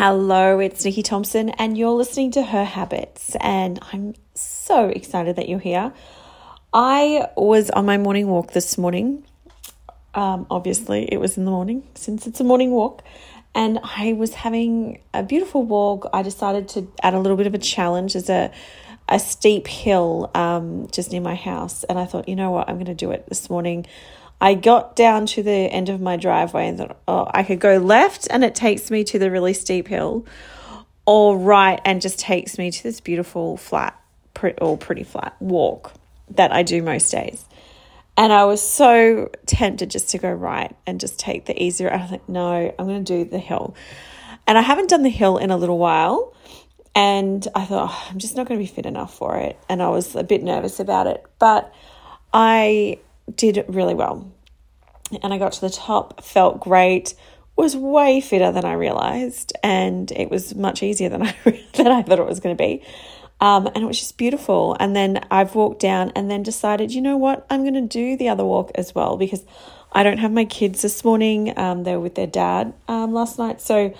Hello, it's Nicky Thompson, and you're listening to Her Habits, and I'm so excited that you're here. I was on my morning walk this morning. Um, obviously, it was in the morning since it's a morning walk, and I was having a beautiful walk. I decided to add a little bit of a challenge as a a steep hill um, just near my house, and I thought, you know what, I'm going to do it this morning. I got down to the end of my driveway and thought, oh, I could go left and it takes me to the really steep hill, or right and just takes me to this beautiful flat or pretty flat walk that I do most days. And I was so tempted just to go right and just take the easier. I was like, no, I'm going to do the hill. And I haven't done the hill in a little while. And I thought, oh, I'm just not going to be fit enough for it. And I was a bit nervous about it. But I did really well. And I got to the top, felt great, was way fitter than I realized, and it was much easier than I than I thought it was going to be. Um, and it was just beautiful. And then I've walked down and then decided, you know what, I'm going to do the other walk as well because I don't have my kids this morning. Um, they were with their dad um, last night. So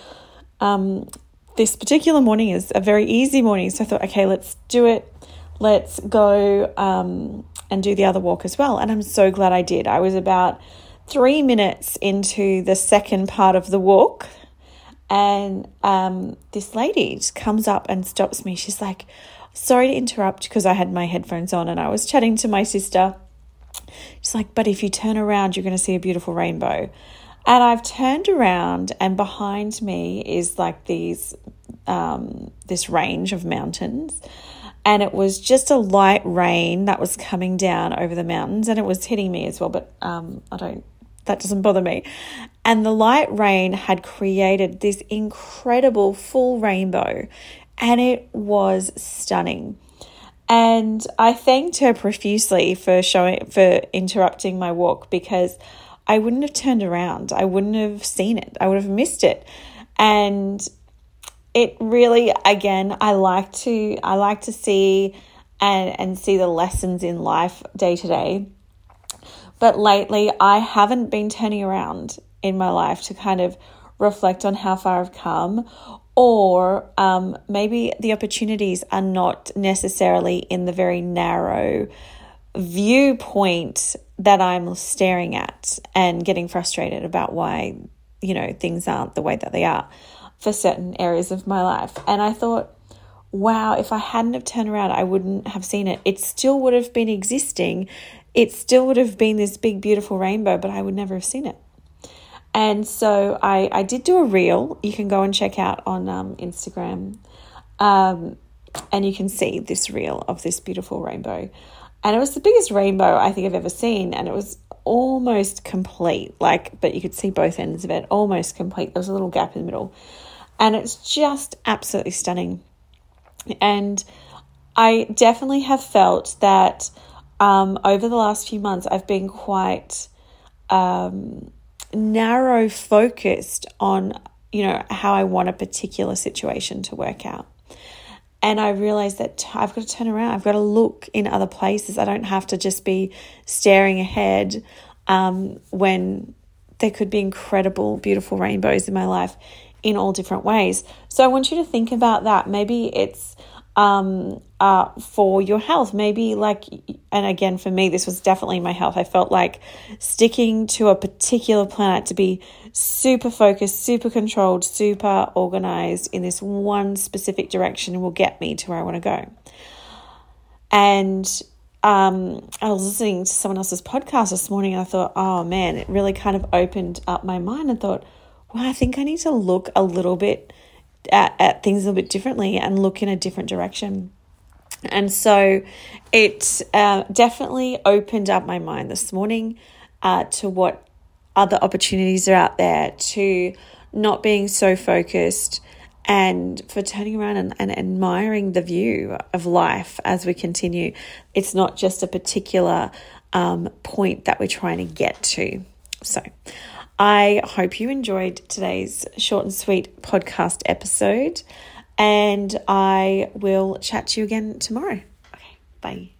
um, this particular morning is a very easy morning. So I thought, okay, let's do it. Let's go um, and do the other walk as well. And I'm so glad I did. I was about three minutes into the second part of the walk, and um, this lady just comes up and stops me. She's like, Sorry to interrupt because I had my headphones on and I was chatting to my sister. She's like, But if you turn around, you're going to see a beautiful rainbow. And I've turned around, and behind me is like these, um, this range of mountains and it was just a light rain that was coming down over the mountains and it was hitting me as well but um, i don't that doesn't bother me. And the light rain had created this incredible full rainbow and it was stunning. And i thanked her profusely for showing for interrupting my walk because i wouldn't have turned around. I wouldn't have seen it. I would have missed it. And it really again I like to I like to see and and see the lessons in life day to day. But lately I haven't been turning around in my life to kind of reflect on how far I've come or um, maybe the opportunities are not necessarily in the very narrow viewpoint that I'm staring at and getting frustrated about why, you know, things aren't the way that they are for certain areas of my life. And I thought, wow, if I hadn't have turned around, I wouldn't have seen it. It still would have been existing. It still would have been this big, beautiful rainbow, but I would never have seen it. And so I, I did do a reel. You can go and check out on um, Instagram. Um, and you can see this reel of this beautiful rainbow. And it was the biggest rainbow I think I've ever seen. And it was almost complete, like, but you could see both ends of it, almost complete. There was a little gap in the middle and it's just absolutely stunning. And I definitely have felt that um, over the last few months, I've been quite um, narrow focused on, you know, how I want a particular situation to work out. And I realized that I've got to turn around. I've got to look in other places. I don't have to just be staring ahead um, when there could be incredible, beautiful rainbows in my life in all different ways. So I want you to think about that. Maybe it's um, uh, for your health. Maybe, like, and again, for me, this was definitely my health. I felt like sticking to a particular planet to be super focused, super controlled, super organized in this one specific direction will get me to where I want to go. And um, I was listening to someone else's podcast this morning and I thought, oh man, it really kind of opened up my mind and thought, well, I think I need to look a little bit at, at things a little bit differently and look in a different direction. And so it uh, definitely opened up my mind this morning uh, to what other opportunities are out there, to not being so focused and for turning around and, and admiring the view of life as we continue. It's not just a particular um, point that we're trying to get to. So, I hope you enjoyed today's short and sweet podcast episode, and I will chat to you again tomorrow. Okay, bye.